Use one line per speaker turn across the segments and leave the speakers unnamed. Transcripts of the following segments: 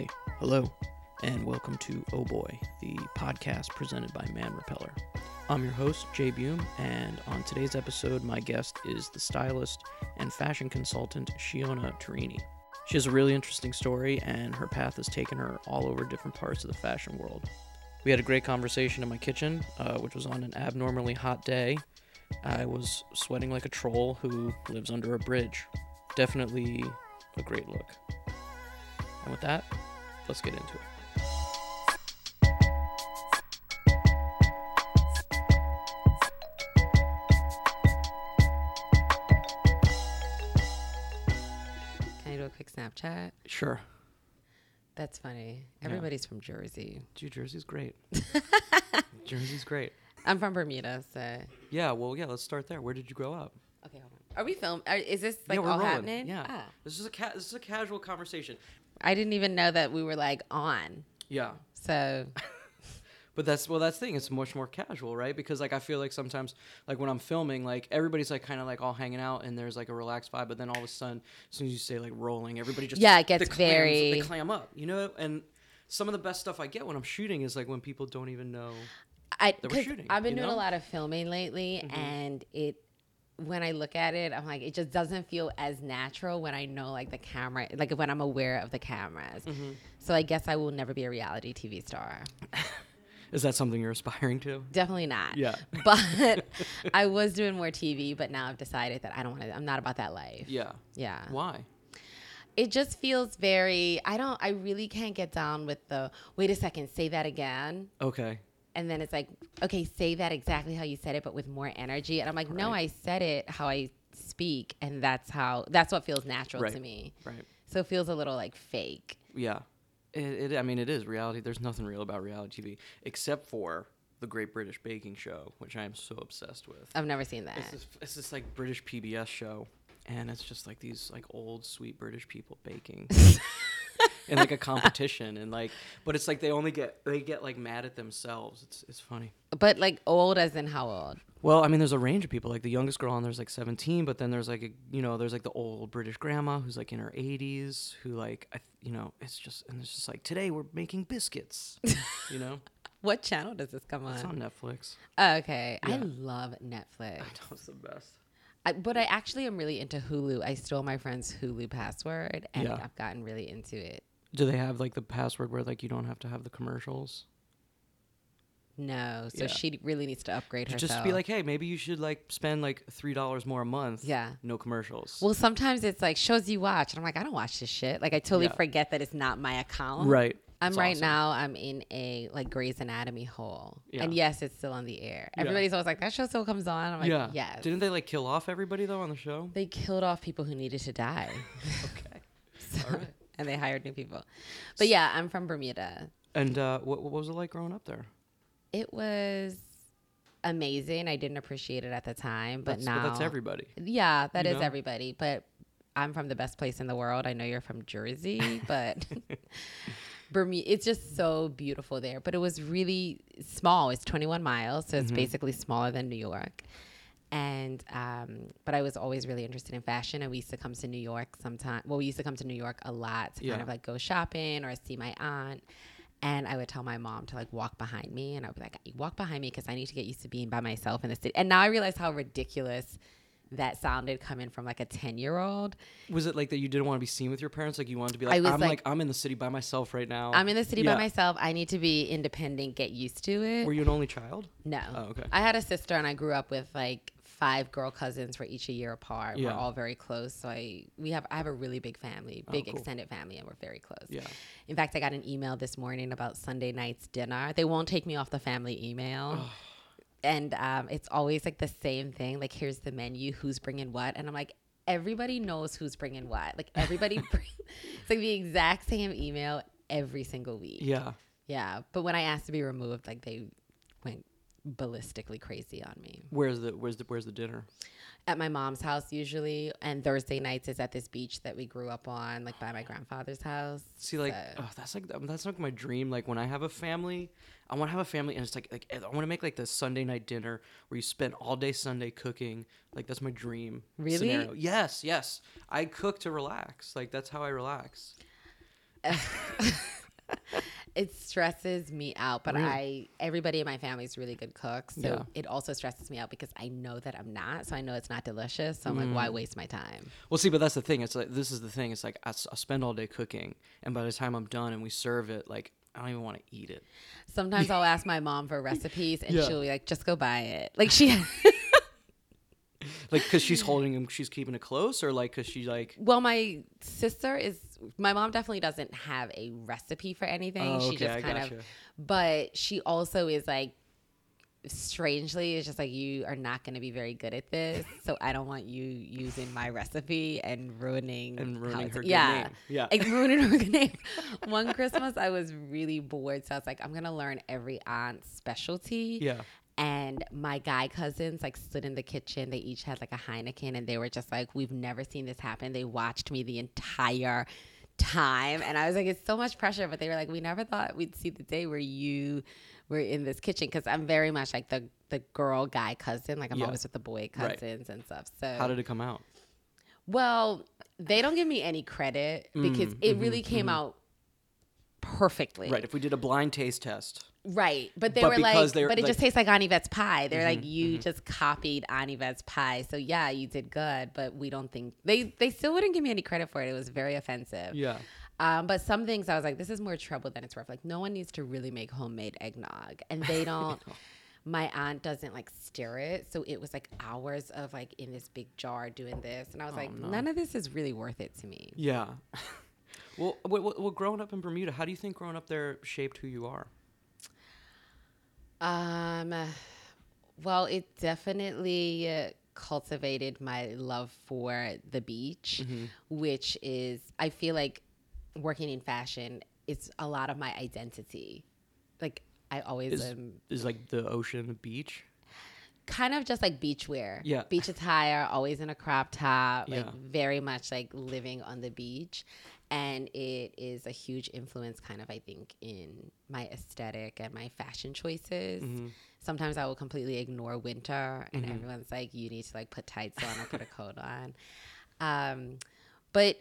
Hi, hello, and welcome to Oh Boy, the podcast presented by Man Repeller. I'm your host, Jay Buim, and on today's episode, my guest is the stylist and fashion consultant Shiona Turini. She has a really interesting story, and her path has taken her all over different parts of the fashion world. We had a great conversation in my kitchen, uh, which was on an abnormally hot day. I was sweating like a troll who lives under a bridge. Definitely a great look. And with that, let's get into it.
Can I do a quick Snapchat?
Sure.
That's funny.
Yeah.
Everybody's from Jersey.
Dude, Jersey's great. Jersey's great.
I'm from Bermuda, so
Yeah, well, yeah, let's start there. Where did you grow up?
okay. Hold on. Are we filming? Is this like
yeah,
all
rolling.
happening?
Yeah.
Ah.
This is a ca- this is a casual conversation.
I didn't even know that we were like on.
Yeah.
So
But that's well that's the thing, it's much more casual, right? Because like I feel like sometimes like when I'm filming, like everybody's like kinda like all hanging out and there's like a relaxed vibe, but then all of a sudden as soon as you say like rolling, everybody just
Yeah, it gets
the clams- they clam up, you know? And some of the best stuff I get when I'm shooting is like when people don't even know
I
That we're shooting,
I've been doing
know? Mm-hmm.
a lot of filming lately, and it when I look at it, I'm like, it just doesn't feel as natural when I know like the camera, like when I'm aware of the cameras.
Mm-hmm.
So I guess I will never be a reality TV star.
Is that something you're aspiring to?
Definitely not.
Yeah.
But I was doing more TV, but now I've decided that I don't want to. I'm not about that life.
Yeah.
Yeah.
Why?
It just feels very. I don't. I really can't get down with the. Wait a second. Say that again.
Okay.
And then it's like, okay, say that exactly how you said it, but with more energy. And I'm like, no, I said it how I speak, and that's how. That's what feels natural
Right.
to me.
Right.
So it feels a little like fake.
Yeah. It, it, I mean, it is reality. There's nothing real about reality TV except for the Great British Baking Show, which I am so obsessed with.
I've never seen that.
It's this, it's this like British PBS show, and it's just like these like old sweet British people baking in like a competition, and like, but it's like they only get they get like mad at themselves. It's it's funny.
But like old as in how old?
Well, I mean, there's a range of people. Like the youngest girl on there's like 17, but then there's like a, you know, there's like the old British grandma who's like in her 80s, who like, I, you know, it's just and it's just like today we're making biscuits, you know.
What channel does this come
It's
on?
on Netflix.
Okay. I love Netflix.
I know it's the best.
I, but I actually am really into Hulu. I stole my friend's Hulu password and
Yeah.
I've gotten really into it.
Do they have like the password where like you don't have to have the commercials?
No, so
Yeah.
she really needs to upgrade
To
herself.
just be like, hey, maybe you should like spend like three dollars more a month.
Yeah.
No commercials.
well, sometimes it's like shows you watch, and I'm like, I don't watch this shit. Like I totally
Yeah.
forget that it's not my account.
right.
I'm
It's
right
awesome.
now. I'm in a like Grey's Anatomy hole,
Yeah.
and yes, it's still on the air.
Yeah.
Everybody's always like, that show still comes on. I'm like,
yeah.
yes.
Didn't they like kill off everybody though on the show?
they killed off people who needed to die,
okay.
So-
All right.
And they hired new people. But yeah, I'm from Bermuda.
And uh, what, what was it like growing up there?
It was amazing. I didn't appreciate it at the time, but
that's,
now
that's everybody.
Yeah, that
You
is
know?
everybody. But I'm from the best place in the world. I know you're from Jersey, but Bermuda, it's just so beautiful there. But it was really small. It's 21 miles, so it's
Mm-hmm.
basically smaller than New York. And um, but I was always really interested in fashion, and we used to come to New York sometimes. Well, we used to come to New York a lot to
Yeah.
kind of like go shopping or see my aunt. And I would tell my mom to like walk behind me, and I would be like, "You walk behind me because I need to get used to being by myself in the city." And now I realize how ridiculous that sounded coming from like a 10 year old.
Was it like that you didn't want to be seen with your parents? Like you wanted to be like, I'm
like-
like, I'm in the city by myself right now.
I'm in the city
Yeah.
by myself. I need to be independent, get used to it.
Were you an only child?
no.
Oh, okay.
I had a sister and I grew up with like five girl cousins. We're each a year apart.
Yeah.
We're all very close. So I we have I have a really big family, big
cool.
extended family, and we're very close.
Yeah.
In fact, I got an email this morning about Sunday night's dinner. They won't take me off the family email. and um, it's always like the same thing. Like, here's the menu. Who's bringing what? And I'm like, everybody knows who's bringing what. Like, everybody. bring, it's like the exact same email every single week.
Yeah.
Yeah. But when I asked to be removed, like they went ballistically crazy on me.
Where's the Where's the Where's the dinner?
At my mom's house usually, and Thursday nights is at this beach that we grew up on, like by my grandfather's house.
See, like
So-
oh, that's like that's like my dream. Like when I have a family, I want to have a family, and it's like like I want to make like the Sunday night dinner where you spend all day Sunday cooking. Like that's my dream.
Really?
Scenario. Yes, yes. I cook to relax. Like that's how I relax.
it stresses me out, but
Really?
I everybody in my family is really good cooks, so
Yeah.
it also stresses me out because I know that I'm not, so I know it's not delicious. So I'm like, why
Mm.
waste my time?
Well, see, but that's the thing. It's like this is the thing. It's like I spend all day cooking, and by the time I'm done and we serve it, like I don't even want to eat it.
Sometimes I'll ask my mom for recipes, and
Yeah.
she'll be like, just go buy it. Like she.
Like because she's holding him, she's keeping it close, or like because she like.
Well, my sister is. My mom definitely doesn't have a recipe for anything.
Oh,
she
okay,
just
I
kind
gotcha.
of. But she also is like. Strangely, it's just like you are not going to be very good at this, so I don't want you using my recipe and ruining
And ruining her
yeah.
name. Yeah.
Like ruining her good name. One Christmas, I was really bored, so I was like, I'm gonna learn every aunt's specialty.
Yeah.
And my guy cousins like stood in the kitchen. They each had like a Heineken, and they were just like, "We've never seen this happen." They watched me the entire time, and I was like, "It's so much pressure." But they were like, "We never thought we'd see the day where you were in this kitchen," because I'm very much like the the girl guy cousin. Like I'm
Yeah.
always with the boy
Right.
cousins and stuff. So
How did it come out?
well, they don't give me any credit because
Mm,
it
mhm,
really came out perfectly.
Right. If we did a blind taste test.
Right. But they
But
were like,
they're,
but it
like-
just tastes like Anivet's pie. They're like,
Mhm,
you just copied Anivet's pie. So yeah, you did good, but we don't think they they still wouldn't give me any credit for it. It was very offensive.
Yeah.
Um, but some things I was like, this is more trouble than it's worth. Like no one needs to really make homemade eggnog, and they don't. my aunt doesn't like stir it, so it was like hours of like in this big jar doing this, and I was
Oh,
like,
no.
none of this is really worth it to me.
Yeah. well, well, well, growing up in Bermuda, how do you think growing up there shaped who you are?
Um, well, it definitely uh, cultivated my love for the beach,
Mm-hmm.
which is, I feel like working in fashion, it's a lot of my identity. Like, I always
Is-
am
Is like the ocean, beach?
kind of just like beachwear.
Yeah.
Beach attire, always in a crop top, like
Yeah.
very much like living on the beach. And it is a huge influence, kind of, I think, in my aesthetic and my fashion choices.
Mm-hmm.
Sometimes I will completely ignore winter, and
Mhm.
everyone's like, you need to like put tights on or put a coat on. Um, but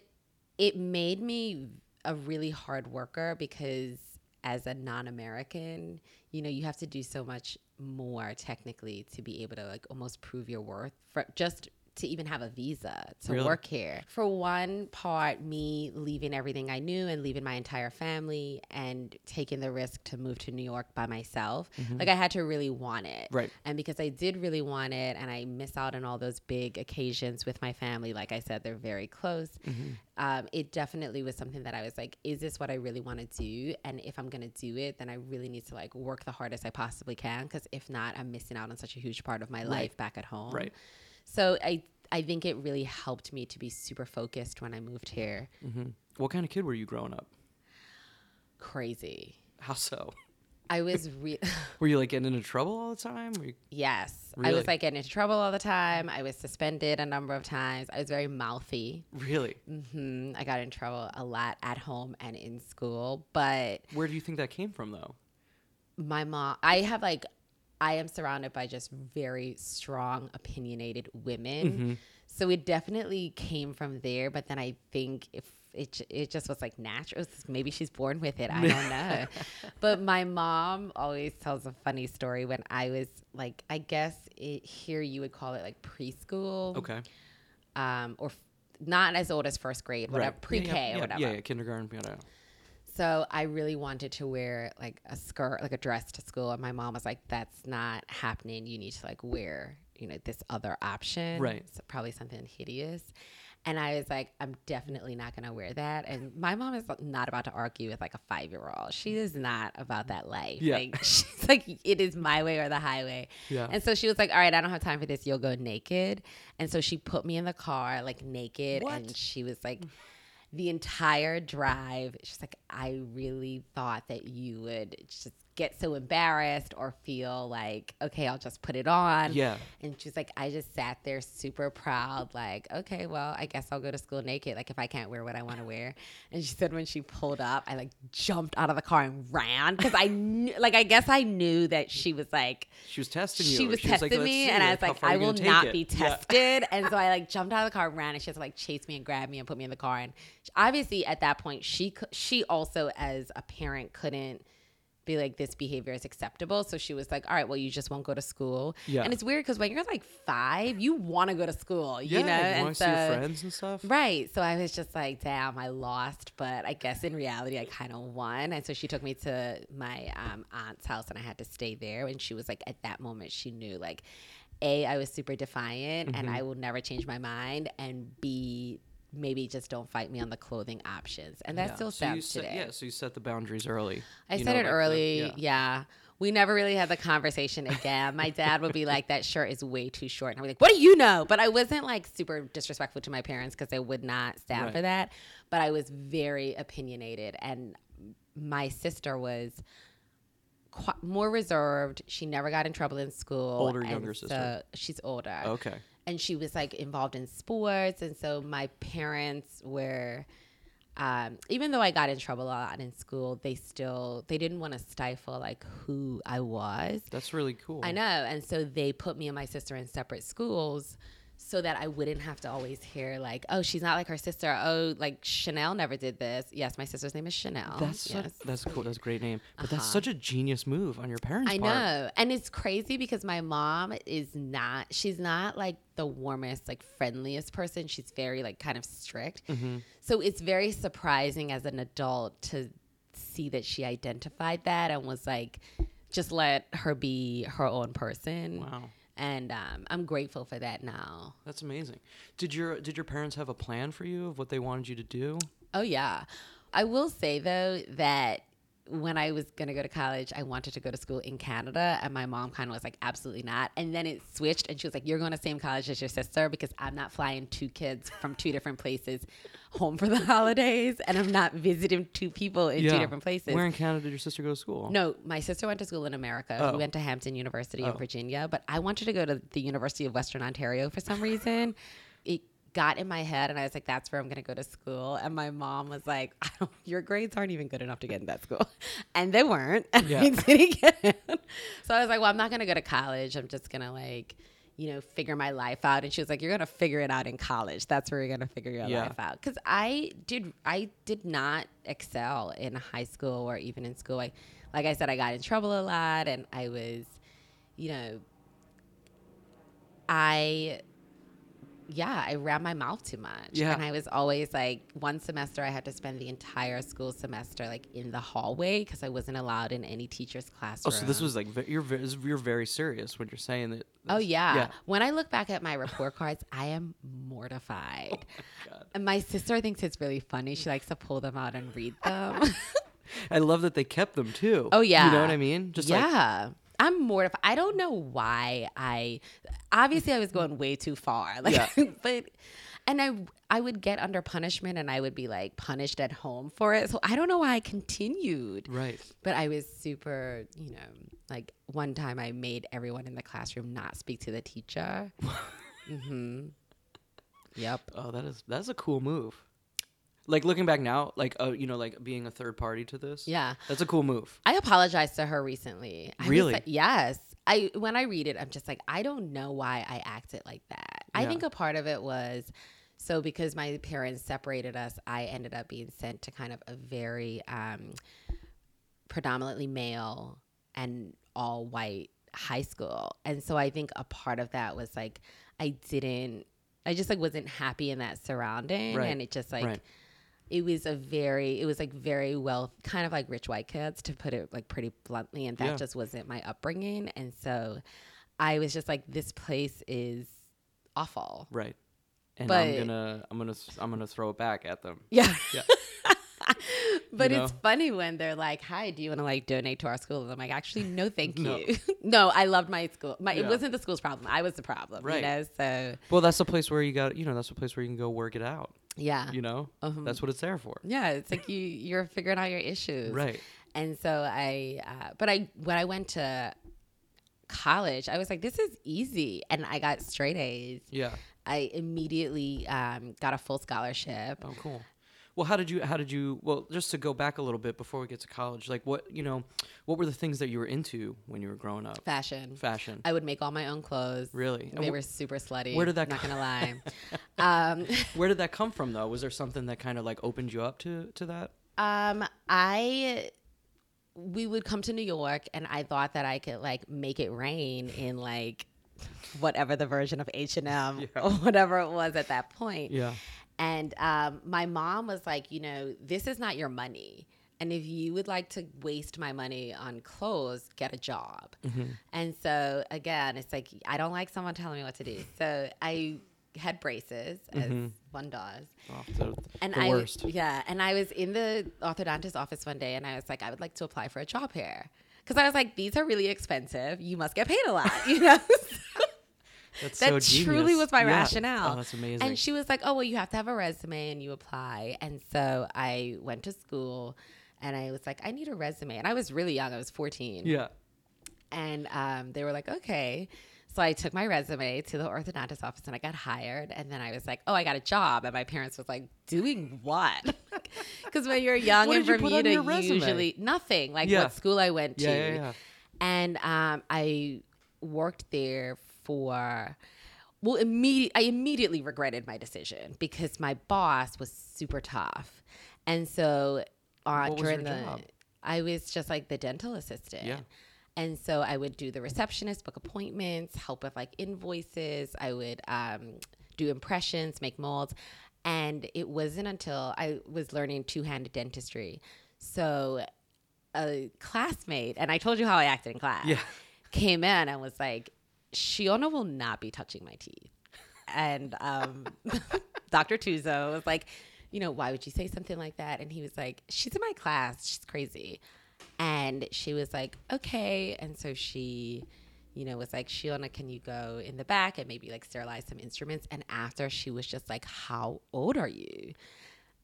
it made me a really hard worker because as a non-American, you know, you have to do so much more technically to be able to like almost prove your worth for just to even have a visa to
Really?
work here. For one part, me leaving everything I knew and leaving my entire family and taking the risk to move to New York by myself. Like I had to really want it.
Right.
And because I did really want it and I miss out on all those big occasions with my family, like I said, they're very close. Um, it definitely was something that I was like, is this what I really want to do? And if I'm going to do it, then I really need to like work the hardest I possibly can. Because if not, I'm missing out on such a huge part of my life back at home.
Right.
So I, I think it really helped me to be super focused when I moved here.
Mm-hmm. What kind of kid were you growing up?
Crazy.
How so?
I was re-
Were you like getting into trouble all the time? Were you,
yes. I was like getting into trouble all the time. I was suspended a number of times. I was very mouthy.
really?
hmm I got in trouble a lot at home and in school, but
Where do you think that came from, though?
my mom, I have like, I am surrounded by just very strong, opinionated women.
Mm-hmm.
So it definitely came from there. But then I think if it, it just was like natural, maybe she's born with it. I don't know. but my mom always tells a funny story when I was like, I guess it, here you would call it like preschool.
Okay.
Um, or f- not as old as first grade, whatever,
Right.
pre K
Yeah, yeah,
or whatever.
Yeah, yeah, kindergarten. Yeah.
So I really wanted to wear like a skirt, like a dress to school, and my mom was like, "That's not happening. You need to like wear, you know, this other option,
Right.
So probably something hideous." And I was like, "I'm definitely not gonna wear that." And my mom is not about to argue with like a five year old. She is not about that life.
Yeah.
Like she's like, "It is my way or the highway."
Yeah.
And so she was like, "All right, I don't have time for this. You'll go naked." And so she put me in the car like naked,
What?
and she was like the entire drive she's like i really thought that you would just get so embarrassed or feel like, okay, I'll just put it on.
Yeah.
And she's like, I just sat there super proud, like, okay, well, I guess I'll go to school naked, like if I can't wear what I want to wear. And she said when she pulled up, I like jumped out of the car and ran because I knew, like, I guess I knew that she was like,
She was testing you.
she was
like,
testing
"Let's
me, and I was like, I will not
it?"
be
Yeah.
tested. and so I like jumped out of the car, ran, and she had to like chase me and grab me and put me in the car. And obviously, at that point, she she also as a parent couldn't be like this behavior is acceptable. So she was like, all right, well, you just won't go to school.
Yeah.
And it's weird because when you're like five, you want to go to school, you
Yeah,
know,
like,
and
want to see your friends and stuff.
Right. So I was just like, damn, I lost. But I guess in reality, I kind of won. And so she took me to my um, aunt's house and I had to stay there. And she was like, at that moment, she knew like, A, I was super defiant and I will never change my mind. And B, maybe just don't fight me on the clothing options. And that
Yeah.
still
so set,
today.
Yeah, so you set the boundaries early.
I
you
said
know,
it
like the-
early.
yeah.
yeah. We never really had the conversation again. My dad would be like, that shirt is way too short. And I'd be like, what do you know? But I wasn't like super disrespectful to my parents because they would not stand
Right.
for that. But I was very opinionated. And my sister was qu- more reserved. She never got in trouble in school.
Older,
and
younger sister?
she's older
Okay.
And she was like involved in sports and so my parents were um, even though i got in trouble a lot in school they still they didn't want to stifle like who i was
That's really cool.
i know and so they put me and my sister in separate schools so that i wouldn't have to always hear like oh she's not like her sister oh like chanel never did this yes my sister's name is chanel
That's such- that's cool. That's a great name. But that's
Uh-huh.
such a genius move on your parents' part.
I
part.
know. And it's crazy because my mom is not, she's not like the warmest, like friendliest person. She's very like kind of strict.
Mm-hmm.
So it's very surprising as an adult to see that she identified that and was like, just let her be her own person.
Wow.
And um, I'm grateful for that now.
That's amazing. Did your did your parents have a plan for you of what they wanted you to do?
Oh yeah. I will say though that when I was gonna go to college, I wanted to go to school in Canada, and my mom kind of was like, "Absolutely not." And then it switched, and she was like, "You're going to same college as your sister because I'm not flying two kids from two different places home for the holidays, and I'm not visiting two people in two different places."
Where in Canada did your sister go to school?
no, my sister went to school in America.
Oh.
We went to Hampton University
Oh.
in Virginia, but I wanted to go to the University of Western Ontario for some reason. it got in my head, and I was like, "That's where I'm going to go to school." And my mom was like, I don't, "Your grades aren't even good enough to get in that school," and they weren't. And
Yeah.
I didn't get in. So I was like, "Well, I'm not going to go to college. I'm just going to like." You know, figure my life out. And she was like, You're gonna figure it out in college. That's where you're gonna figure your
Yeah.
life out. Cause I did I did not excel in high school or even in school. I like I said, I got in trouble a lot and I was, you know, I yeah, I ran my mouth too much.
Yeah.
And I was always like, one semester I had to spend the entire school semester like in the hallway because I wasn't allowed in any teacher's classroom.
Oh, so this was like you're you're very serious when you're saying that.
Oh
this-
yeah. When I look back at my report cards, I am mortified.
Oh God.
and my sister thinks it's really funny. She likes to pull them out and read them.
I love that they kept them too.
Oh, yeah.
You know what I mean? Just like
yeah. I'm mortified. I don't know why I obviously I was going way too far. Like
Yeah.
but and I I would get under punishment and I would be like punished at home for it. So I don't know why I continued.
right.
But I was super, you know, like one time I made everyone in the classroom not speak to the teacher. mhm. Yep.
Oh, that is that's a cool move. Like looking back now, like uh, you know, like being a third party to this.
Yeah.
That's a cool move.
I apologized to her recently. I
Really?
like- yes. I when I read it, I'm just like, I don't know why I acted like that. I think a part of it was so because my parents separated us, I ended up being sent to kind of a very um, predominantly male and all white high school. And so I think a part of that was like I didn't I just like wasn't happy in that surrounding
Right.
and it just like
Right.
It was a very it was like very well kind of like rich white kids to put it like pretty bluntly and that
Yeah.
just wasn't my upbringing and so i was just like this place is awful
Right. And
But-
I'm gonna I'm gonna I'm gonna throw it back at them.
yeah
Yeah.
but
You
it's funny when they're like hi do you want to like donate to our school and i'm like actually no thank
No.
you no i loved my school my,
Yeah.
it wasn't the school's problem i was the problem
Right.
you know so
Well, that's the place where you got you know that's the place where you can go work it out.
Yeah
You know,
Uh-huh.
that's what it's there for.
yeah it's like you you're figuring out your issues
Right.
And so I, uh, but I when I went to college, I was like, this is easy, and I got straight A's.
Yeah.
I immediately um, got a full scholarship.
Oh, cool. Well, how did you? How did you? Well, just to go back a little bit before we get to college, like what you know, what were the things that you were into when you were growing up?
Fashion.
Fashion.
I would make all my own clothes.
Really?
They
wh-
were super slutty.
where did that
Not gonna lie. um,
Where did that come from, though? Was there something that kind of like opened you up to to that?
um, I we would come to New York, and I thought that I could like make it rain in like whatever the version of H and M or whatever it was at that point.
Yeah.
And um, my mom was like, you know, this is not your money. And if you would like to waste my money on clothes, get a job.
Mm-hmm.
And so, again, it's like, I don't like someone telling me what to do. So I had braces, as one does.
Oh, the,
And
the
I,
worst.
yeah, and I was in the orthodontist office one day, and I was like, I would like to apply for a job here, because I was like, these are really expensive. You must get paid a lot, you know.
That's
that
so
truly was my
Yeah.
rationale.
Oh, that's amazing.
And she was like, "Oh well, you have to have a resume and you apply." And so I went to school, and I was like, "I need a resume." And I was really young; I was fourteen.
yeah.
And um, they were like, "Okay." So I took my resume to the orthodontist office, and I got hired. And then I was like, "Oh, I got a job." And my parents was like, "Doing what?" Because when you're young in
did you
Bermuda, usually nothing. Like
Yeah.
what school I went to
Yeah, yeah, yeah.
and um, I worked there for well immediate I immediately regretted my decision because my boss was super tough and so uh, during the
job?
I was just like the dental assistant
Yeah.
and so I would do the receptionist book appointments help with like invoices I would um, do impressions make molds and it wasn't until I was learning two-handed dentistry so a classmate, and I told you how I acted in class,
Yeah.
came in and was like, Shiona will not be touching my teeth. And um, Dr. Tuzo was like, you know, why would you say something like that? And he was like, she's in my class. She's crazy. And she was like, okay. And so she, you know, was like, Shiona, can you go in the back and maybe like sterilize some instruments? And after she was just like, how old are you?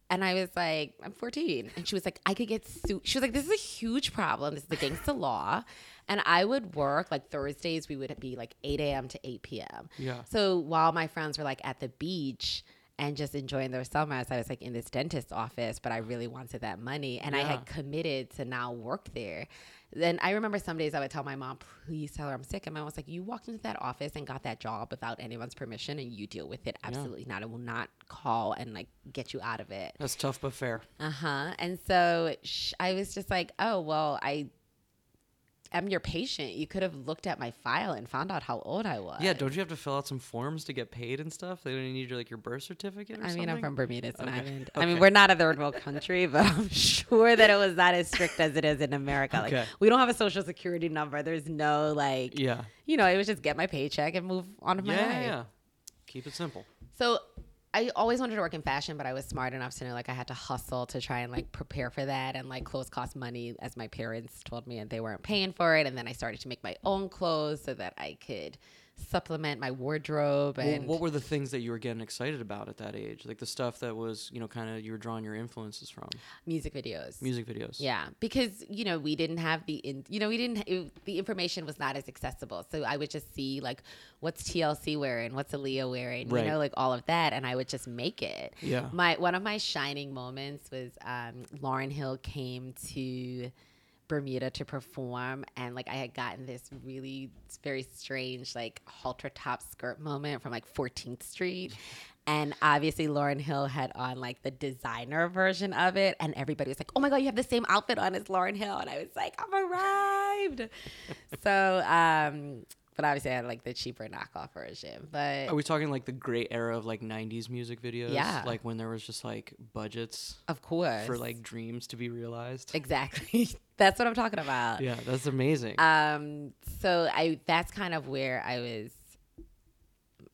And I was like, I'm 14. And she was like, I could get sued. She was like, this is a huge problem. This is against the law. And I would work like Thursdays, we would be like 8 a.m. to 8 p.m.
Yeah.
So while my friends were like at the beach and just enjoying their summers, I was like in this dentist's office, but I really wanted that money. And I had committed to now work there. Then I remember some days I would tell my mom, please tell her I'm sick. And my mom was like, You walked into that office and got that job without anyone's permission and you deal with it. Absolutely not. I will not call and like get you out of it.
That's tough but fair.
Uh huh. And so sh- I was just like, oh, well, I am your patient. You could have looked at my file and found out how old I was.
Yeah, don't you have to fill out some forms to get paid and stuff? They don't need your like your birth certificate or
I
something?
mean, I'm from Bermuda, it's an
Okay.
island. I mean, we're not a third world country, but I'm sure that it was not as strict as it is in America. Like,
Okay.
we don't have a social security number. There's no, like,
Yeah.
you know, it was just get my paycheck and move on
Yeah,
my
yeah,
life.
yeah. Keep it simple.
So I always wanted to work in fashion, but I was smart enough to know like I had to hustle to try and like prepare for that. And like clothes cost money, as my parents told me, and they weren't paying for it. And then I started to make my own clothes so that I could supplement my wardrobe.
Well,
And
what were the things that you were getting excited about at that age? Like the stuff that was, you know, kind of you were drawing your influences from.
music videos.
Music videos.
Yeah, because you know we didn't have the in, you know we didn't it, the information was not as accessible. So I would just see like what's TLC wearing, what's Aaliyah wearing,
Right.
you know, like all of that, and I would just make it.
Yeah.
My one of my shining moments was um, Lauryn Hill came to Bermuda to perform, and like I had gotten this really very strange like halter top skirt moment from like 14th Street. And obviously, Lauryn Hill had on like the designer version of it, and everybody was like, "Oh my god, you have the same outfit on as Lauryn Hill!" And I was like, "I've arrived." so, um, but obviously, I had like the cheaper knockoff version. But
Are we talking like the great era of like 90s music videos?
Yeah.
Like when there was just like budgets
of course,
for like dreams to be realized?
exactly, that's what I'm talking about.
Yeah, that's amazing.
Um, so I that's kind of where I was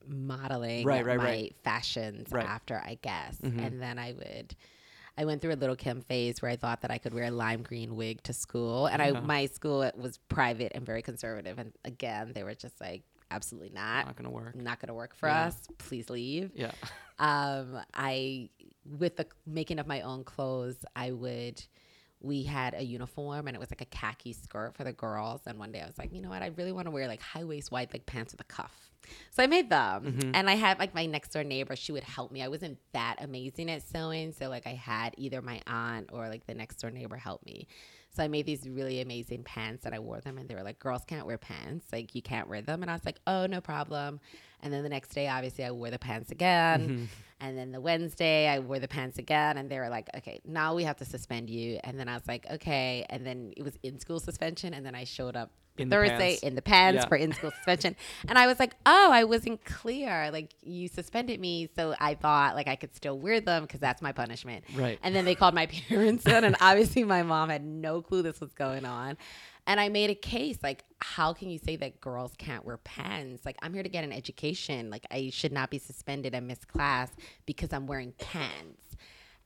modeling
Right, right,
my
right.
fashions
Right.
after, I guess.
Mhm.
And then I would I went through a little Kim phase where I thought that I could wear a lime green wig to school. And
Yeah.
I my school was private and very conservative. And again, they were just like, absolutely not.
Not gonna work.
Not gonna work for
Yeah.
us. Please leave.
Yeah.
Um, I with the making of my own clothes, I would we had a uniform and it was like a khaki skirt for the girls. And one day I was like, you know what? I really want to wear like high waist white like pants with a cuff. So I made them.
Mm-hmm.
And I had like my next door neighbor, she would help me. I wasn't that amazing at sewing. So like I had either my aunt or like the next door neighbor help me. So I made these really amazing pants and I wore them and they were like, girls can't wear pants. Like you can't wear them. And I was like, oh, no problem. And then the next day, obviously, I wore the pants again.
Mm-hmm.
And then the Wednesday, I wore the pants again. And they were like, okay, now we have to suspend you. And then I was like, okay. And then it was in school suspension. And then I showed up
In
Thursday
pants.
in the pants
Yeah.
for in school suspension. And I was like, oh, I wasn't clear. Like you suspended me. So I thought like I could still wear them because that's my punishment.
Right.
And then they called my parents in, and obviously my mom had no clue this was going on. And I made a case like, how can you say that girls can't wear pants? Like, I'm here to get an education. Like, I should not be suspended and miss class because I'm wearing pants.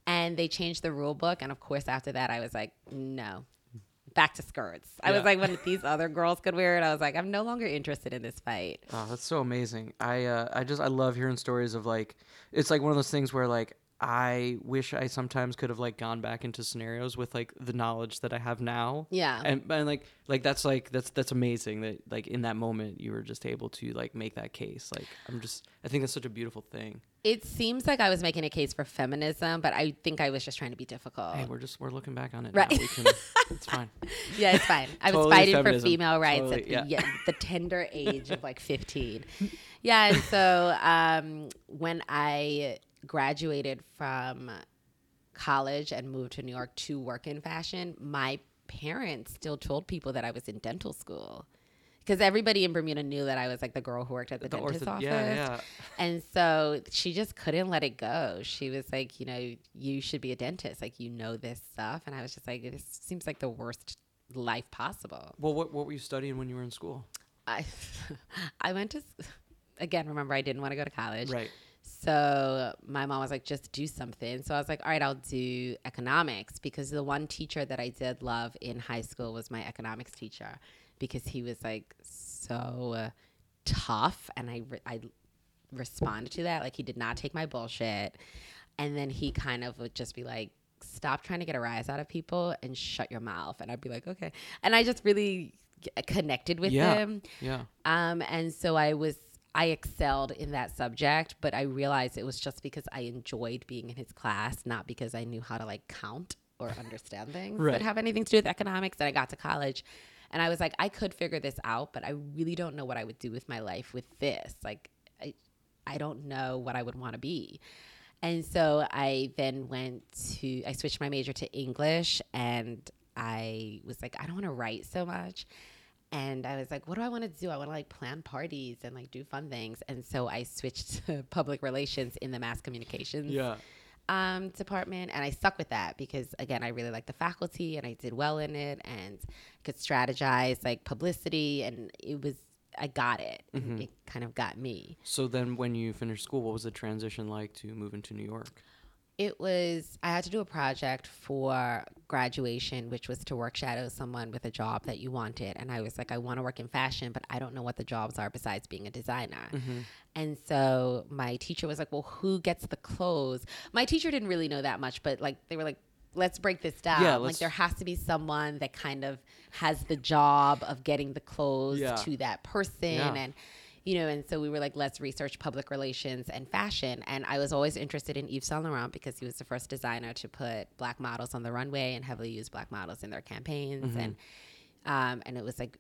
And they changed the rule book. And of course, after that, I was like, no, back to skirts. I
Yeah.
was like, when these other girls could wear it, I was like, I'm no longer interested in this fight.
Oh, that's so amazing. I uh, I just I love hearing stories of like it's like one of those things where like I wish I sometimes could have like gone back into scenarios with like the knowledge that I have now.
Yeah.
And and like like that's like that's that's amazing that like in that moment you were just able to like make that case. Like I'm just I think that's such a beautiful thing.
It seems like I was making a case for feminism, but I think I was just trying to be difficult.
Hey, we're just we're looking back on it.
Right.
Can, it's fine.
Yeah, it's fine. I was
Totally
fighting for female rights
Totally,
at the,
yeah.
yeah, the tender age of like 15. Yeah, and so um, when I graduated from college and moved to New York to work in fashion, my parents still told people that I was in dental school. Because everybody in Bermuda knew that I was like the girl who worked at the,
The
dentist's
ortho-
office.
yeah, yeah.
And so she just couldn't let it go. She was like, you know, you should be a dentist. Like, you know this stuff. And I was just like, it seems like the worst life possible.
Well, what what were you studying when you were in school?
I, I went to, again, remember, I didn't want to go to college.
Right.
So my mom was like, just do something. So I was like, all right, I'll do economics because the one teacher that I did love in high school was my economics teacher because he was like so uh, tough and I, re- I responded to that. Like he did not take my bullshit. And then he kind of would just be like, stop trying to get a rise out of people and shut your mouth. And I'd be like, okay. And I just really connected with
Yeah.
him.
Yeah.
Um, and so I was, I excelled in that subject, but I realized it was just because I enjoyed being in his class, not because I knew how to like count or understand things
Right.
that have anything to do with economics. And I got to college and I was like, I could figure this out, but I really don't know what I would do with my life with this. Like, I, I don't know what I would want to be. And so I then went to, I switched my major to English and I was like, I don't want to write so much. And I was like, what do I want to do? I want to like plan parties and like do fun things. And so I switched to public relations in the mass communications
Yeah.
um, department. And I stuck with that because, again, I really liked the faculty and I did well in it and could strategize like publicity. And it was, I got it. It kind of got me.
So then, when you finished school, what was the transition like to move into New York?
It was, I had to do a project for graduation, which was to work shadow someone with a job that you wanted. And I was like, I want to work in fashion, but I don't know what the jobs are besides being a designer. Mm-hmm. And so my teacher was like, Well, who gets the clothes? My teacher didn't really know that much, but like, they were like, Let's break this down.
Yeah,
like, there has to be someone that kind of has the job of getting the clothes
Yeah.
to that person.
Yeah.
And you know, and so we were like, let's research public relations and fashion. And I was always interested in Yves Saint Laurent because he was the first designer to put black models on the runway and heavily use black models in their campaigns.
Mm-hmm.
And um, and it was like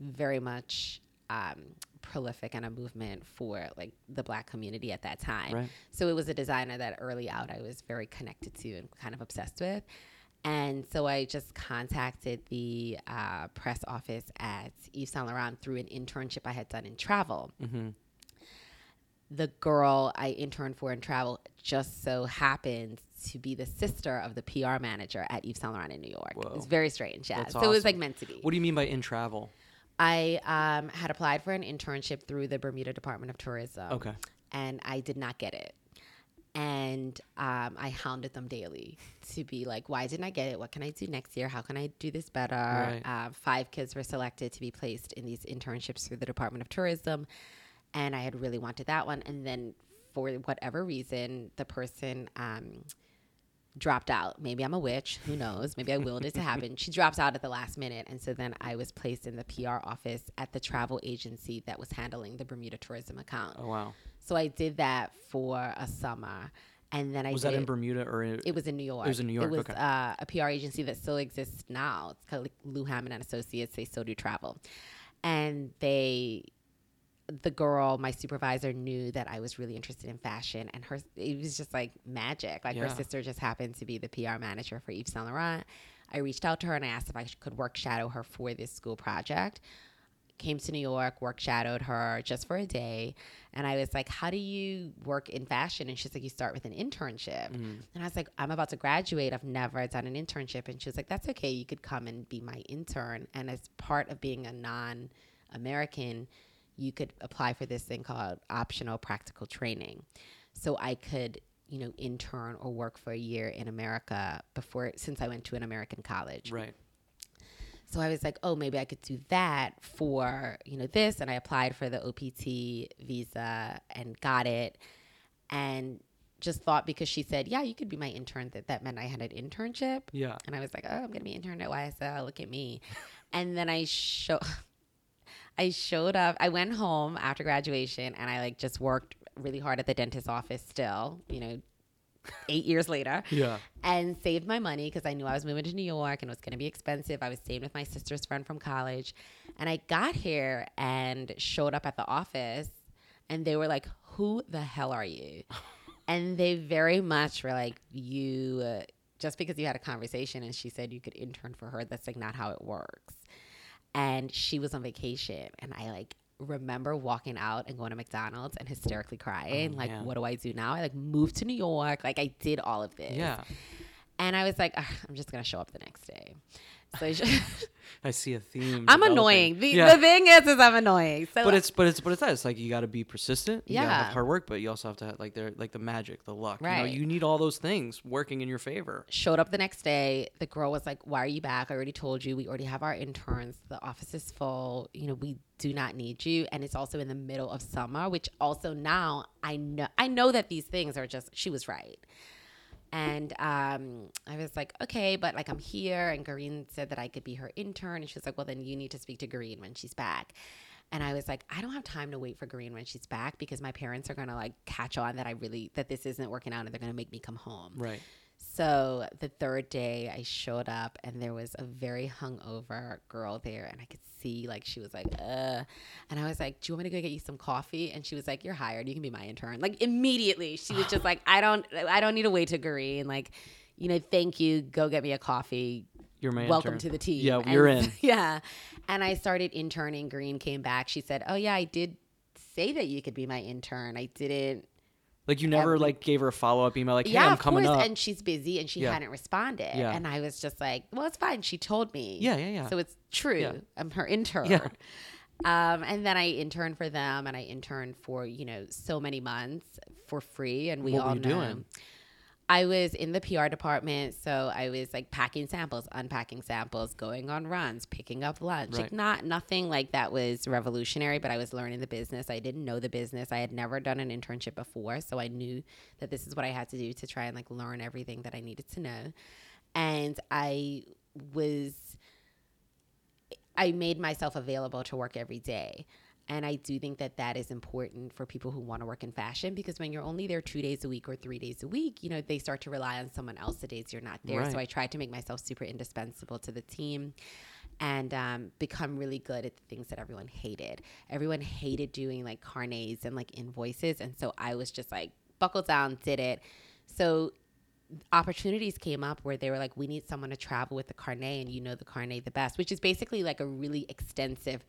very much um, prolific and a movement for like the black community at that time.
Right.
So it was a designer that early out I was very connected to and kind of obsessed with. And so I just contacted the uh, press office at Yves Saint Laurent through an internship I had done in travel.
Mm-hmm.
The girl I interned for in travel just so happened to be the sister of the PR manager at Yves Saint Laurent in New York.
Whoa.
It's very strange, yeah.
That's
so it was like meant to be.
What do you mean by in travel?
I um, had applied for an internship through the Bermuda Department of Tourism.
Okay.
And I did not get it. And um, I hounded them daily to be like, why didn't I get it? What can I do next year? How can I do this better?
Right.
Uh, five kids were selected to be placed in these internships through the Department of Tourism. And I had really wanted that one. And then for whatever reason, the person um, dropped out. Maybe I'm a witch. Who knows? Maybe I willed it to happen. She drops out at the last minute. And so then I was placed in the PR office at the travel agency that was handling the Bermuda tourism account.
Oh wow.
So I did that for a summer. And then I
Was that in Bermuda or in,
it was in New York.
It was in New York,
It was
okay.
uh, a PR agency that still exists now. It's called Lou Hammond and Associates. They still do travel, and they, the girl, my supervisor, knew that I was really interested in fashion, and her it was just like magic. Like her sister just happened to be the PR manager for Yves Saint Laurent. I reached out to her and I asked if I could work shadow her for this school project came to New York, work shadowed her just for a day. And I was like, How do you work in fashion? And she's like, You start with an internship. Mm-hmm. And I was like, I'm about to graduate. I've never done an internship. And she was like, That's okay. You could come and be my intern. And as part of being a non American, you could apply for this thing called optional practical training. So I could, you know, intern or work for a year in America before, since I went to an American college.
right?
So I was like, oh, maybe I could do that for, you know, this. And I applied for the OPT visa and got it. And just thought because she said, yeah, you could be my intern, that that meant I had an internship.
Yeah.
And I was like, oh, I'm going to be intern at YSL. Look at me. and then I show, I showed up. I went home after graduation and I like just worked really hard at the dentist's office still, you know, eight years later
Yeah.
and saved my money because I knew I was moving to New York and it was going to be expensive. I was staying with my sister's friend from college. And I got here and showed up at the office and they were like, Who the hell are you? and they very much were like, You, uh, just because you had a conversation and she said you could intern for her, that's like not how it works. And she was on vacation and I like, remember walking out and going to McDonald's and hysterically crying,
Oh,
like, what do I do now? I like moved to New York, like I did all of this.
Yeah.
And I was like, I'm just gonna show up the next day. So I
see a theme.
I'm
developing.
annoying. The,
yeah.
the thing is, is I'm annoying. So
but it's but it's but it's that it's like you got to be persistent. You gotta
Yeah.
have hard work, but you also have to have like there like the magic, the luck. You know,
Right.
you need all those things working in your favor.
showed up the next day. The girl was like, "Why are you back? I already told you. We already have our interns. The office is full. You know, we do not need you." And it's also in the middle of summer, which also now I know I know that these things are just. She was right. And um, I was like, okay, but like I'm here. And Gareen said that I could be her intern. And she was like, well, then you need to speak to Gareen when she's back. And I was like, I don't have time to wait for Green when she's back because my parents are gonna like catch on that I really that this isn't working out and they're gonna make me come home.
Right.
So the third day, I showed up and there was a very hungover girl there, and I could see like she was like, "uh," and I was like, "Do you want me to go get you some coffee?" And she was like, "You're hired. You can be my intern." Like immediately, she was just like, "I don't, I don't need to wait to Green. Like, you know, thank you. Go get me a coffee.
You're my
Welcome
intern.
to the team."
Yeah,
And-
you're in.
Yeah, and I started interning. Green came back. She said, "Oh yeah, I did." Say that you could be my intern. I didn't
Like you never like gave her a follow up email like, "Hey,
yeah,
I'm coming
course.
up."
And she's busy and she
Yeah.
hadn't responded.
Yeah.
And I was just like, well, it's fine. She told me.
Yeah, yeah, yeah.
So it's true.
Yeah.
I'm her intern.
Yeah.
Um, and then I interned for them and I interned for, you know, so many months for free. And we
What
all know.
doing?
I was in the PR department, so I was like packing samples, unpacking samples, going on runs, picking up lunch.
Right.
Like not nothing like that was revolutionary, but I was learning the business. I didn't know the business. I had never done an internship before, so I knew that this is what I had to do to try and like learn everything that I needed to know. And I was I made myself available to work every day. And I do think that that is important for people who want to work in fashion because when you're only there two days a week or three days a week, you know, they start to rely on someone else the days you're not there.
Right.
So I tried to make myself super indispensable to the team and um, become really good at the things that everyone hated. Everyone hated doing like carnets and like invoices. And so I was just like, buckle down, did it. So opportunities came up where they were like, we need someone to travel with the carnet and you know the carnet the best, which is basically like a really extensive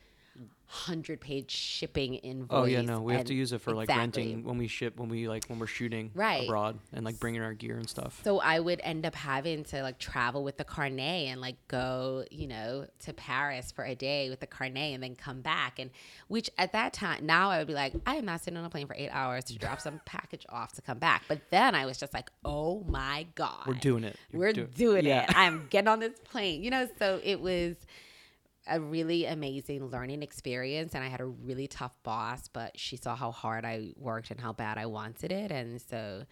hundred page shipping invoice.
Oh yeah, no, we have to use it for like renting when we ship when we like when we're shooting
Right.
abroad and like bringing our gear and stuff.
So I would end up having to like travel with the carnet and like go, you know, to Paris for a day with the carnet and then come back. And which at that time, now I would be like, I am not sitting on a plane for eight hours to drop some package off to come back. But then I was just like, oh my God.
We're doing it. You're
We're
do-
doing
yeah.
it. I'm getting on this plane. You know, so it was a really amazing learning experience and I had a really tough boss, but she saw how hard I worked and how bad I wanted it. And so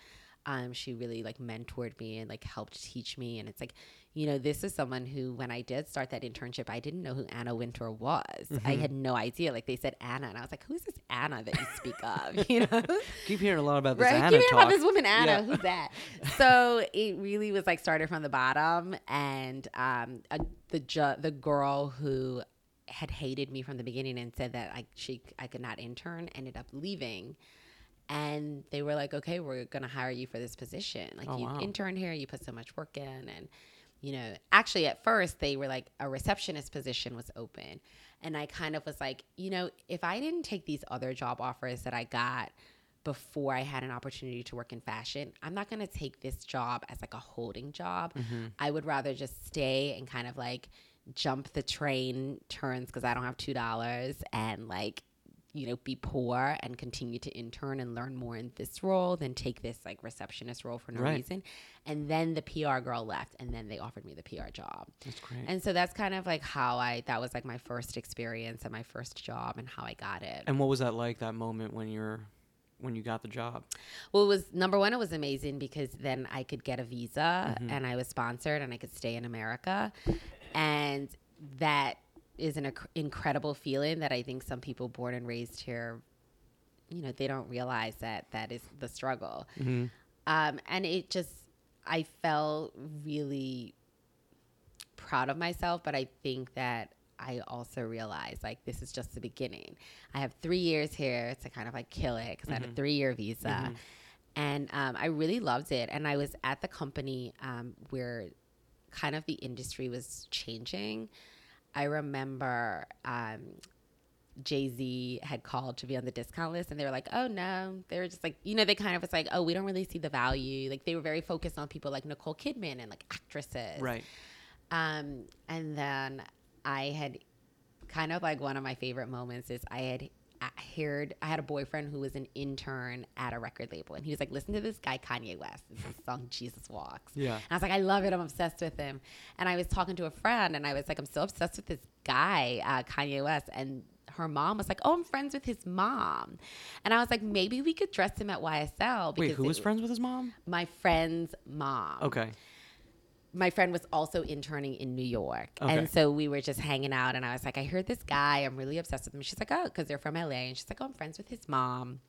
Um, she really like mentored me and like helped teach me. And it's like, you know, this is someone who, when I did start that internship, I didn't know who Anna Wintour was. I
Mhm.
had no idea. Like they said Anna, and I was like, who's this Anna that you speak of? You know,
Keep hearing a lot about this
right?
Anna
Keep hearing
talk.
about this woman Anna.
Yeah.
Who's that? so it really was like started from the bottom, and um, a, the ju- the girl who had hated me from the beginning and said that I she I could not intern ended up leaving. And they were like, okay, we're gonna hire you for this position. Like
Oh,
you
wow.
intern here, you put so much work in, and you know, actually at first they were like a receptionist position was open, and I kind of was like, you know, if I didn't take these other job offers that I got before I had an opportunity to work in fashion, I'm not gonna take this job as like a holding job.
Mhm.
I would rather just stay and kind of like jump the train turns because I don't have two dollars and like you know be poor and continue to intern and learn more in this role than take this like receptionist role for no
Right.
reason. And then the PR girl left and then they offered me the PR job.
That's great.
And so that's kind of like how I that was like my first experience and my first job and how I got it.
And what was that like? That moment when you're when you got the job?
Well, it was number one, it was amazing because then I could get a visa
Mhm.
and I was sponsored and I could stay in America. And that is an incredible feeling that I think some people born and raised here, you know, they don't realize that that is the struggle.
Mm-hmm.
Um, and it just, I felt really proud of myself, but I think that I also realized like this is just the beginning. I have three years here to kind of like kill it because I had a three year visa.
Mhm.
And um, I really loved it. And I was at the company um, where kind of the industry was changing. I remember um, Jay Z had called to be on the discount list, and they were like, "Oh no," they were just like, you know, they kind of was like, "Oh, we don't really see the value." Like they were very focused on people like Nicole Kidman and like actresses,
Right.
um, and then I had kind of like one of my favorite moments is I had I heard I had a boyfriend who was an intern at a record label, and he was like, "Listen to this guy Kanye West. This is song Jesus Walks."
Yeah.
And I was like, I love it. I'm obsessed with him. And I was talking to a friend, and I was like, I'm so obsessed with this guy, uh, Kanye West. And her mom was like, Oh, I'm friends with his mom. And I was like, maybe we could dress him at YSL.
Wait, who
it-
was friends with his mom?
My friend's mom
Okay.
My friend was also interning in New York.
Okay.
And so we were just hanging out and I was like, I heard this guy. I'm really obsessed with him. She's like, oh, because they're from LA. And she's like, oh, I'm friends with his mom.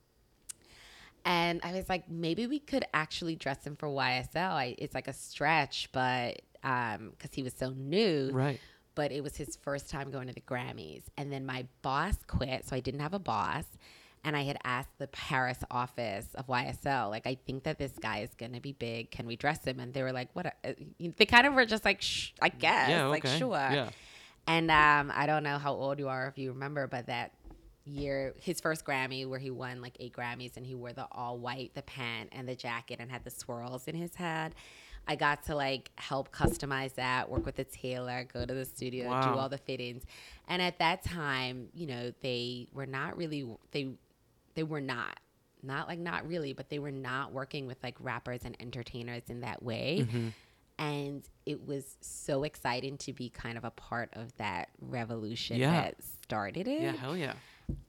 And I was like, maybe we could actually dress him for YSL. I, it's like a stretch, but um, because he was so new,
Right.
but it was his first time going to the Grammys. And then my boss quit, so I didn't have a boss. And I had asked the Paris office of YSL, like, I think that this guy is going to be big. Can we dress him? And they were like, what? A, uh, they kind of were just like, I guess,
yeah.
like, sure.
Yeah.
And um, I don't know how old you are if you remember, but that year, his first Grammy, where he won like eight Grammys, and he wore the all white, the pant and the jacket, and had the swirls in his head. I got to like help customize that, work with the tailor, go to the studio, do all the fittings. And at that time, you know, they were not really they they were not not like not really, but they were not working with like rappers and entertainers in that way
Mhm.
and it was so exciting to be kind of a part of that revolution
Yeah.
that started it.
Yeah. Hell yeah.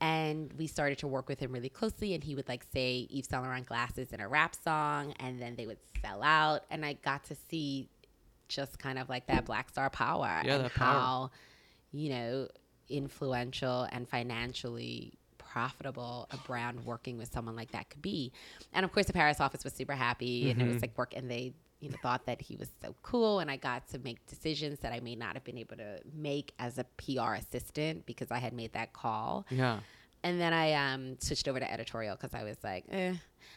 And we started to work with him really closely, and he would like say Yves Saint Laurent glasses in a rap song, and then they would sell out. And I got to see just kind of like that Black Star power
Yeah,
and
that power.
how, you know, influential and financially profitable a brand working with someone like that could be. And of course, the Paris office was super happy, and it was
Mhm.
like work, and they you know thought that he was so cool, and I got to make decisions that I may not have been able to make as a PR assistant because I had made that call.
Yeah.
And then I um, switched over to editorial because I was like, eh.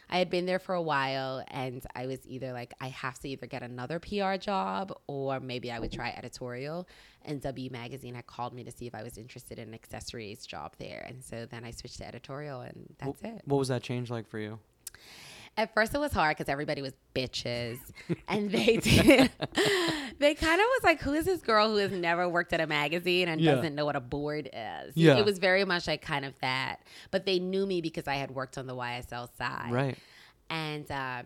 I had been there for a while, and I was either like, I have to either get another PR job or maybe I would try editorial. And W Magazine had called me to see if I was interested in an accessories job there. And so then I switched to editorial, and that's it.
What was that change like for you?
At first, it was hard because everybody was bitches, and they did. they kind of was like, "Who is this girl who has never worked at a magazine and
Yeah.
doesn't know what a board is?"
Yeah.
it was very much like kind of that. But they knew me because I had worked on the YSL side,
Right.
and um,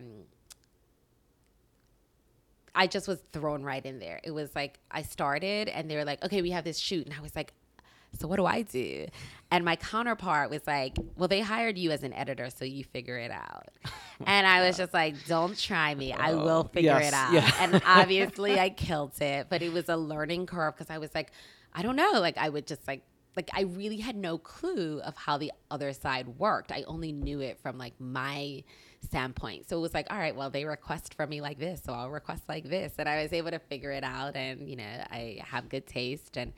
I just was thrown right in there. It was like I started, and they were like, "Okay, we have this shoot," and I was like, "So what do I do?" And my counterpart was like, "Well, they hired you as an editor, so you figure it out." and I was just like, "Don't try me. I will figure
yes,
it out."
yeah.
and obviously, I killed it, but it was a learning curve because I was like, I don't know, like I would just like like I really had no clue of how the other side worked. I only knew it from like my standpoint. So it was like, all right, well, they request from me like this, so I'll request like this, and I was able to figure it out. And you know, I have good taste and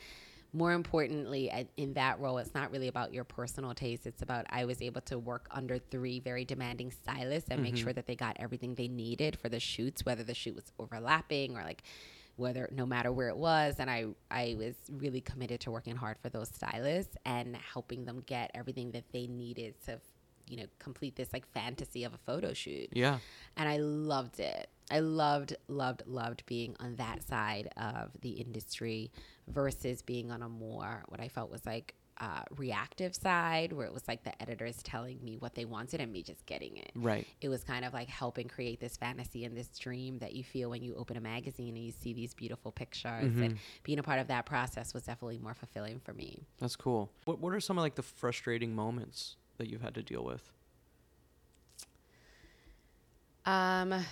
more importantly in that role it's not really about your personal taste it's about i was able to work under three very demanding stylists and make mm-hmm. sure that they got everything they needed for the shoots whether the shoot was overlapping or like whether no matter where it was and i i was really committed to working hard for those stylists and helping them get everything that they needed to you know complete this like fantasy of a photo shoot
Yeah.
and I loved it. I loved, loved, loved being on that side of the industry versus being on a more what I felt was like uh, reactive side, where it was like the editors telling me what they wanted and me just getting it.
Right.
It was kind of like helping create this fantasy and this dream that you feel when you open a magazine and you see these beautiful pictures.
Mm-hmm.
And being a part of that process was definitely more fulfilling for me.
That's cool. What What are some of like the frustrating moments that you've had to deal with?
Um,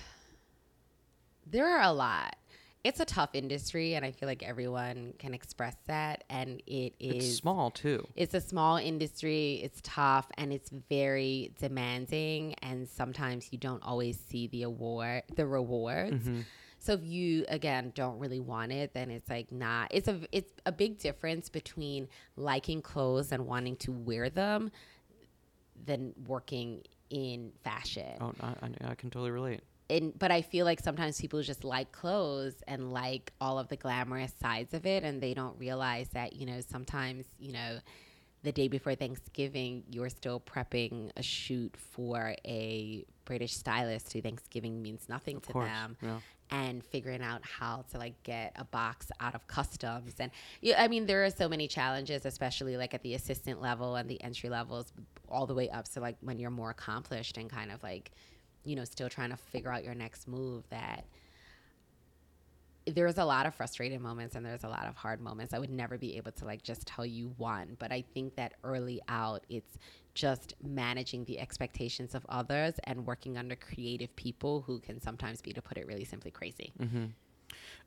there are a lot. It's a tough industry, and I feel like everyone can express that. And it
It's small too.
It's a small industry. It's tough, and it's very demanding. And sometimes you don't always see the award, the rewards.
Mm-hmm.
So if you again don't really want it, then it's like not. It's a it's a big difference between liking clothes and wanting to wear them, than working in fashion
Oh, I, I, I can totally relate.
And but I feel like sometimes people just like clothes and like all of the glamorous sides of it, and they don't realize that you know sometimes you know the day before Thanksgiving you're still prepping a shoot for a British stylist who Thanksgiving means nothing
Of
to
course.
them
Yeah.
and figuring out how to like get a box out of customs and yeah i mean there are so many challenges especially like at the assistant level and the entry levels all the way up to like when you're more accomplished and kind of like you know still trying to figure out your next move that there's a lot of frustrated moments and there's a lot of hard moments. I would never be able to like just tell you one, but I think that early out it's just managing the expectations of others and working under creative people who can sometimes be to put it really simply crazy.
Mm-hmm.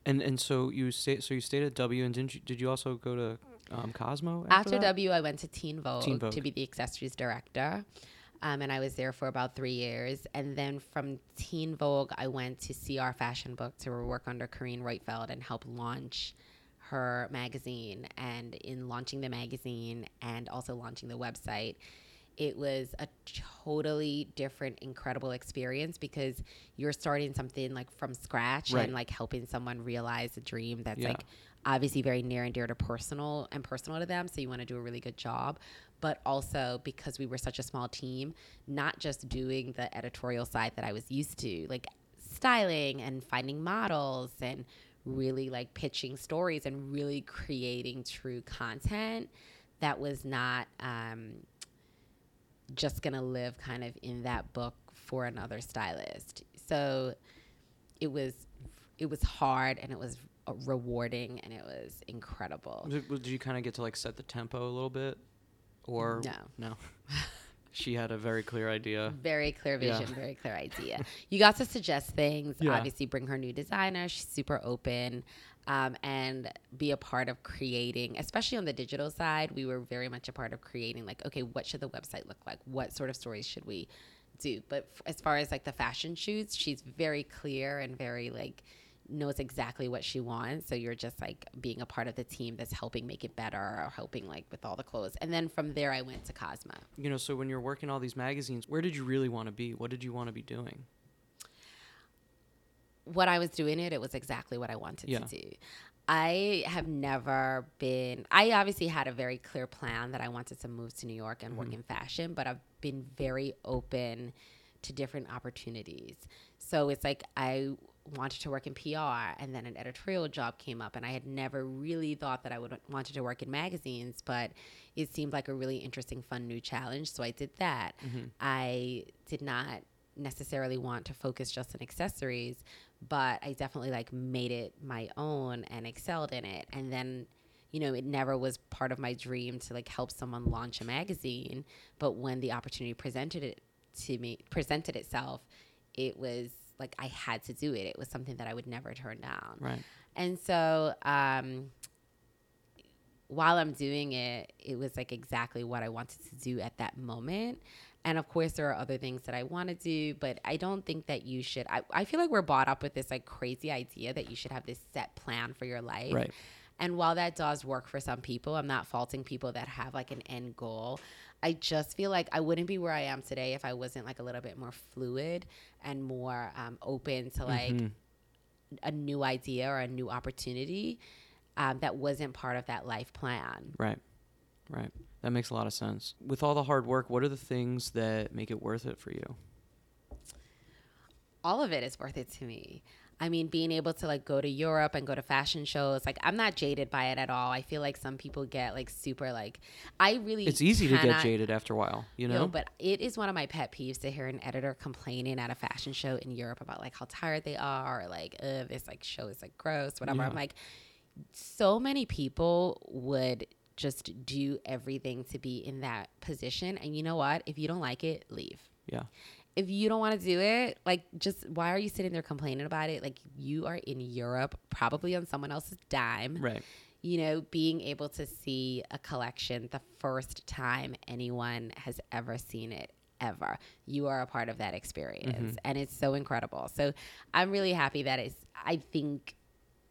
And and so you stay so you stayed at W and didn't you, did you also go to um, Cosmo after,
After? W, I went to Teen Vogue,
Teen Vogue.
to be the accessories director. Um, and I was there for about three years. And then from Teen Vogue, I went to CR Fashion Book to work under Carine Roitfeld and help launch her magazine. And in launching the magazine and also launching the website, it was a totally different, incredible experience because you're starting something like from scratch
Right.
and like helping someone realize a dream that's
Yeah.
like obviously very near and dear to personal and personal to them. So you want to do a really good job. But also because we were such a small team, not just doing the editorial side that I was used to, like styling and finding models and really like pitching stories and really creating true content that was not um, just gonna live kind of in that book for another stylist. So it was it was hard and it was rewarding and it was incredible.
Did, did you kind of get to like set the tempo a little bit, or
No.
No. she had a very clear idea.
Very clear
Yeah.
vision, very clear idea. You got to suggest things.
Yeah.
Obviously, bring her new designer. She's super open, um, and be a part of creating. Especially on the digital side, we were very much a part of creating. Like, okay, what should the website look like? What sort of stories should we do? But f- as far as like the fashion shoots, she's very clear and very like knows exactly what she wants. So you're just like being a part of the team that's helping make it better or helping like with all the clothes. And then from there, I went to Cosmo.
You know, so when you're working all these magazines, where did you really want to be? What did you want to be doing?
What I was doing it, it was exactly what I wanted
Yeah.
to do. I have never been, I obviously had a very clear plan that I wanted to move to New York and work mm-hmm. in fashion, but I've been very open to different opportunities. So it's like I wanted to work in PR and then an editorial job came up and I had never really thought that I would wanted to work in magazines, but it seemed like a really interesting, fun new challenge. So I did that. Mm-hmm. I did not necessarily want to focus just on accessories, but I definitely like made it my own and excelled in it. And then, you know, it never was part of my dream to like help someone launch a magazine, but when the opportunity presented it to me presented itself, it was like I had to do it. It was something that I would never turn down.
Right.
And so um, while I'm doing it, it was like exactly what I wanted to do at that moment. And of course, there are other things that I want to do, but I don't think that you should. I, I feel like we're bought up with this like crazy idea that you should have this set plan for your life.
Right.
And while that does work for some people, I'm not faulting people that have like an end goal. I just feel like I wouldn't be where I am today if I wasn't like a little bit more fluid and more um, open to like
Mm-hmm.
a new idea or a new opportunity um, that wasn't part of that life plan.
Right. Right. That makes a lot of sense. With all the hard work, what are the things that make it worth it for you?
all of it is worth it to me. I mean, being able to like go to Europe and go to fashion shows, like I'm not jaded by it at all. I feel like some people get like super like I really
It's easy to get jaded after a while, you
Yo,
know?
but it is one of my pet peeves to hear an editor complaining at a fashion show in Europe about like how tired they are or like, uh, this like show is like gross, whatever.
Yeah.
I'm like, so many people would just do everything to be in that position. And you know what? If you don't like it, leave.
yeah.
If you don't want to do it, like, just why are you sitting there complaining about it? Like, you are in Europe, probably on someone else's dime
Right.
you know, being able to see a collection the first time anyone has ever seen it ever. You are a part of that experience mm-hmm. and it's so incredible. So I'm really happy that it's I think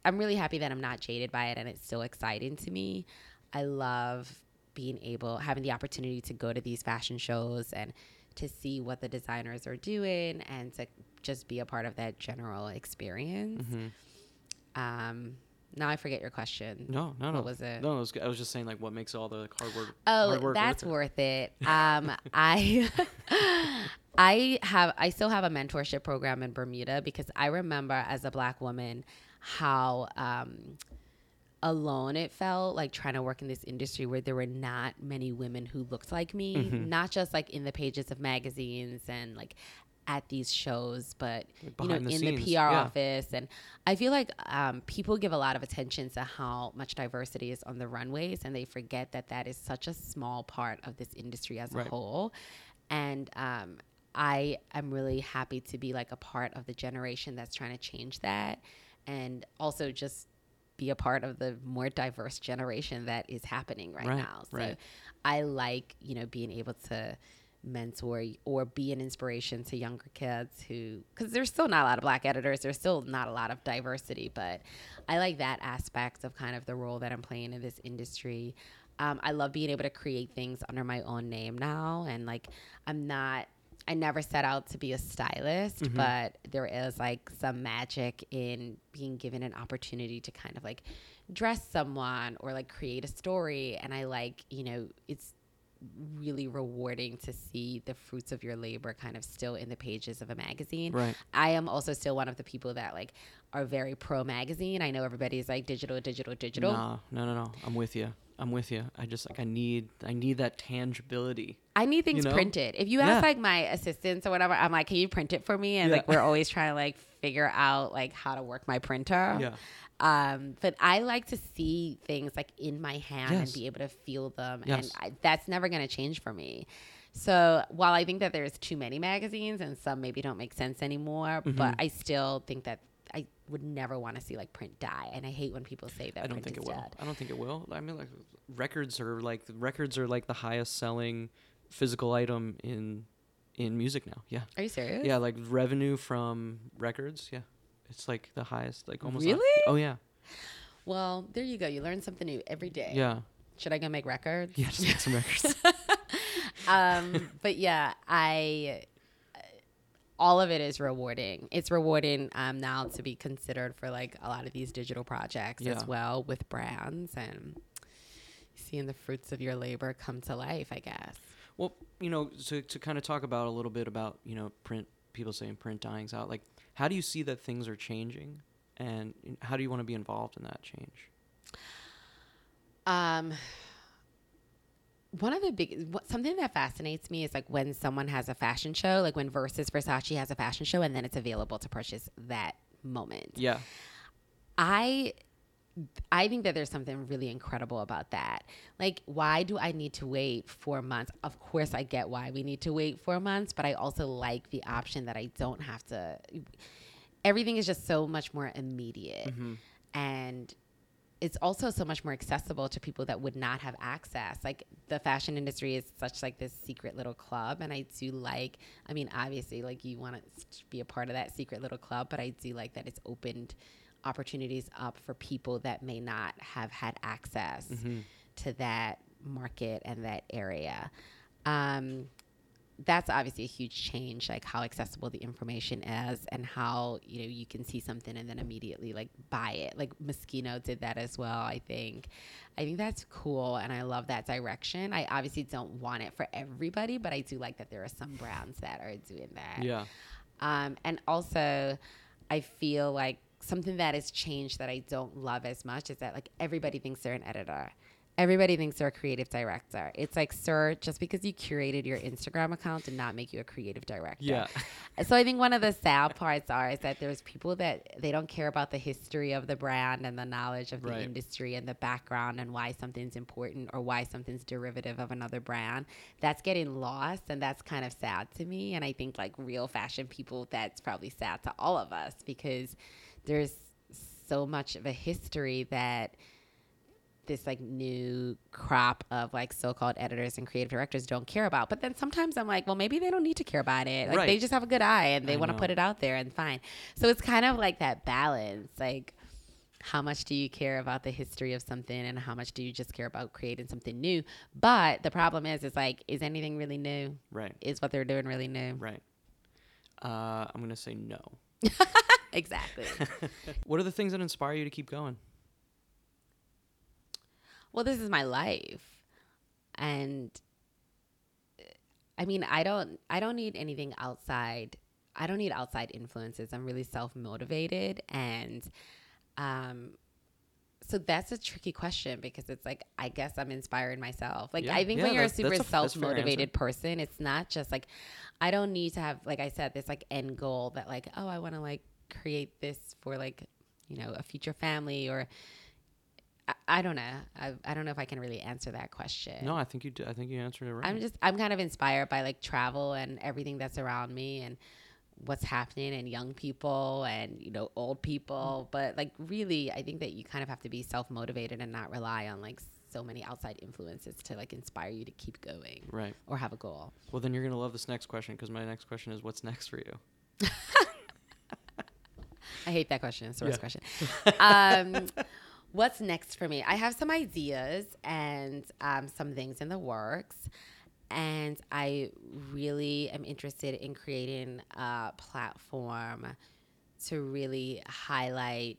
I'm really happy that I'm not jaded by it and it's still exciting to me. I love being able having the opportunity to go to these fashion shows and to see what the designers are doing and to just be a part of that general experience. Um, now I forget your question.
No, no, no.
What was it?
No, I was, I was just saying like what makes all the hard work.
Oh,
hard work
that's
worth it.
worth it. Um, I I have I still have a mentorship program in Bermuda because I remember as a black woman how um, alone it felt like trying to work in this industry where there were not many women who looked like me,
Mm-hmm.
not just like in the pages of magazines and like at these shows, but you know,
the
in
scenes,
the PR
yeah.
office. And I feel like um, people give a lot of attention to how much diversity is on the runways, and they forget that that is such a small part of this industry as
Right.
a whole. And um, I am really happy to be like a part of the generation that's trying to change that, and also just be a part of the more diverse generation that is happening right,
Right,
now. So
right.
I like, you know, being able to mentor or be an inspiration to younger kids who because there's still not a lot of black editors there's still not a lot of diversity but i like that aspect of kind of the role that i'm playing in this industry um, i love being able to create things under my own name now and like i'm not i never set out to be a stylist mm-hmm. but there is like some magic in being given an opportunity to kind of like dress someone or like create a story and i like you know it's really rewarding to see the fruits of your labor kind of still in the pages of a magazine.
Right.
I am also still one of the people that like are very pro magazine. I know everybody's like digital, digital, digital.
Nah, no, no, no. I'm with you. I'm with you. I just like I need I need that tangibility.
I need things
You know?
printed. If you
Yeah.
ask like my assistants or whatever, I'm like, can you print it for me? And
Yeah.
like we're always trying to like figure out like how to work my printer.
Yeah.
Um, but I like to see things like in my hand and be able to feel them,
Yes.
and I, that's never going to change for me. So while I think that there's too many magazines and some maybe don't make sense anymore,
Mm-hmm.
but I still think that would never want to see like print die, and I hate when people say that
I don't think it will.
dead.
I don't think it will. I mean, like records are like records are like the highest selling physical item in in music now. Yeah,
Are you serious?
yeah, like revenue from records. Yeah, it's like the highest. Like almost.
Really?
oh yeah,
Well, there you go. You learn something new every day.
yeah,
Should I go make records?
yeah. Just make some records.
um, but yeah, I all of it is rewarding. It's rewarding um, now to be considered for like a lot of these digital projects
Yeah.
as well with brands and seeing the fruits of your labor come to life. I guess.
Well, you know, to to kind of talk about a little bit about you know print. People saying print dying's out. Like, how do you see that things are changing, and how do you want to be involved in that change?
Um, one of the big what, something that fascinates me is like when someone has a fashion show, like when Versus Versace has a fashion show, and then it's available to purchase that moment.
Yeah,
I I think that there's something really incredible about that. Like, why do I need to wait four months? Of course, I get why we need to wait four months, but I also like the option that I don't have to. Everything is just so much more immediate.
Mm-hmm.
And it's also so much more accessible to people that would not have access. Like the fashion industry is such like this secret little club, and I do like. I mean, obviously, like you want to be a part of that secret little club, but I do like that it's opened opportunities up for people that may not have had access
Mm-hmm.
to that market and that area. Um, that's obviously a huge change, like how accessible the information is and how, you know, you can see something and then immediately like buy it. Like Moschino did that as well, I think. I think that's cool and I love that direction. I obviously don't want it for everybody, but I do like that there are some brands that are doing that.
Yeah.
Um, and also, I feel like something that has changed that I don't love as much is that like everybody thinks they're an editor. Everybody thinks they're a creative director. It's like, sir, just because you curated your Instagram account did not make you a creative director.
Yeah.
So I think one of the sad parts are is that there's people that they don't care about the history of the brand and the knowledge of the
Right.
industry and the background and why something's important or why something's derivative of another brand. That's getting lost and that's kind of sad to me. And I think like real fashion people, that's probably sad to all of us because there's so much of a history that this like new crop of like so-called editors and creative directors don't care about. But then sometimes I'm like, well, maybe they don't need to care about it. Like they just have a good eye and they want to put it out there and fine. So it's kind of like that balance, like how much do you care about the history of something and how much do you just care about creating something new? But the problem is, is like, is anything really new?
Right.
Is what they're doing really new?
Right. Uh, I'm gonna say no.
exactly.
What are the things that inspire you to keep going?
Well, this is my life. And I mean, I don't I don't need anything outside. I don't need outside influences. I'm really self-motivated and um so that's a tricky question because it's like I guess I'm inspiring myself. Like
Yeah,
I think
yeah,
when you're a super
a- that's a fair
self-motivated person, it's not just like I don't need to have like I said this like end goal that like oh I want to like create this for like you know a future family or I, don't know. I, I don't know if I can really answer that question.
No, I think you. I think you answered it right.
I'm just I'm kind of inspired by like travel and everything that's around me and what's happening and young people and you know old people but like really I think that you kind of have to be self-motivated and not rely on like so many outside influences to like inspire you to keep going
right.
or have a goal.
Well, then you're gonna love this next question because my next question is, what's next for you?
I hate that question. It's the worst
Yeah.
question. um, what's next for me? I have some ideas and um, some things in the works. And I really am interested in creating a platform to really highlight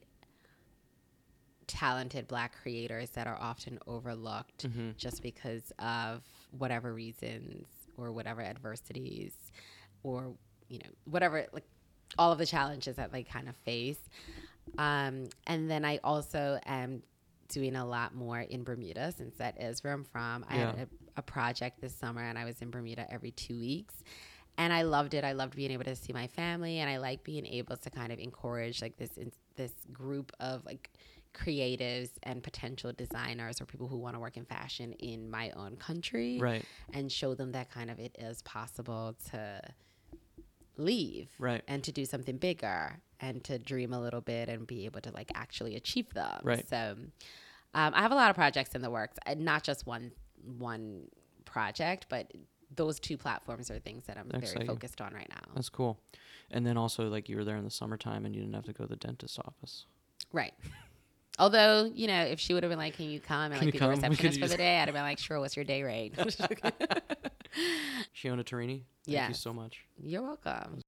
talented black creators that are often overlooked
Mm-hmm.
just because of whatever reasons or whatever adversities or you know whatever like all of the challenges that they kind of face um, and then i also am doing a lot more in bermuda since that is where i'm from. I had a, a project this summer and i was in bermuda every two weeks. And i loved it. I loved being able to see my family and i like being able to kind of encourage like this in, this group of like creatives and potential designers or people who want to work in fashion in my own country
Right.
and show them that kind of it is possible to leave
Right.
and to do something bigger and to dream a little bit and be able to like actually achieve them.
Right.
So um, I have a lot of projects in the works, and not just one one project, but those two platforms are things that I'm very
Exciting.
focused on right now.
That's cool. And then also, like, you were there in the summertime and you didn't have to go to the dentist's office.
Right. Although, you know, if she would have been like, Can you come and
Can
like be the receptionist for the day, I'd have been like, Sure, what's your day rate?
Shiona Turini, thank
Yes.
you so much.
You're welcome.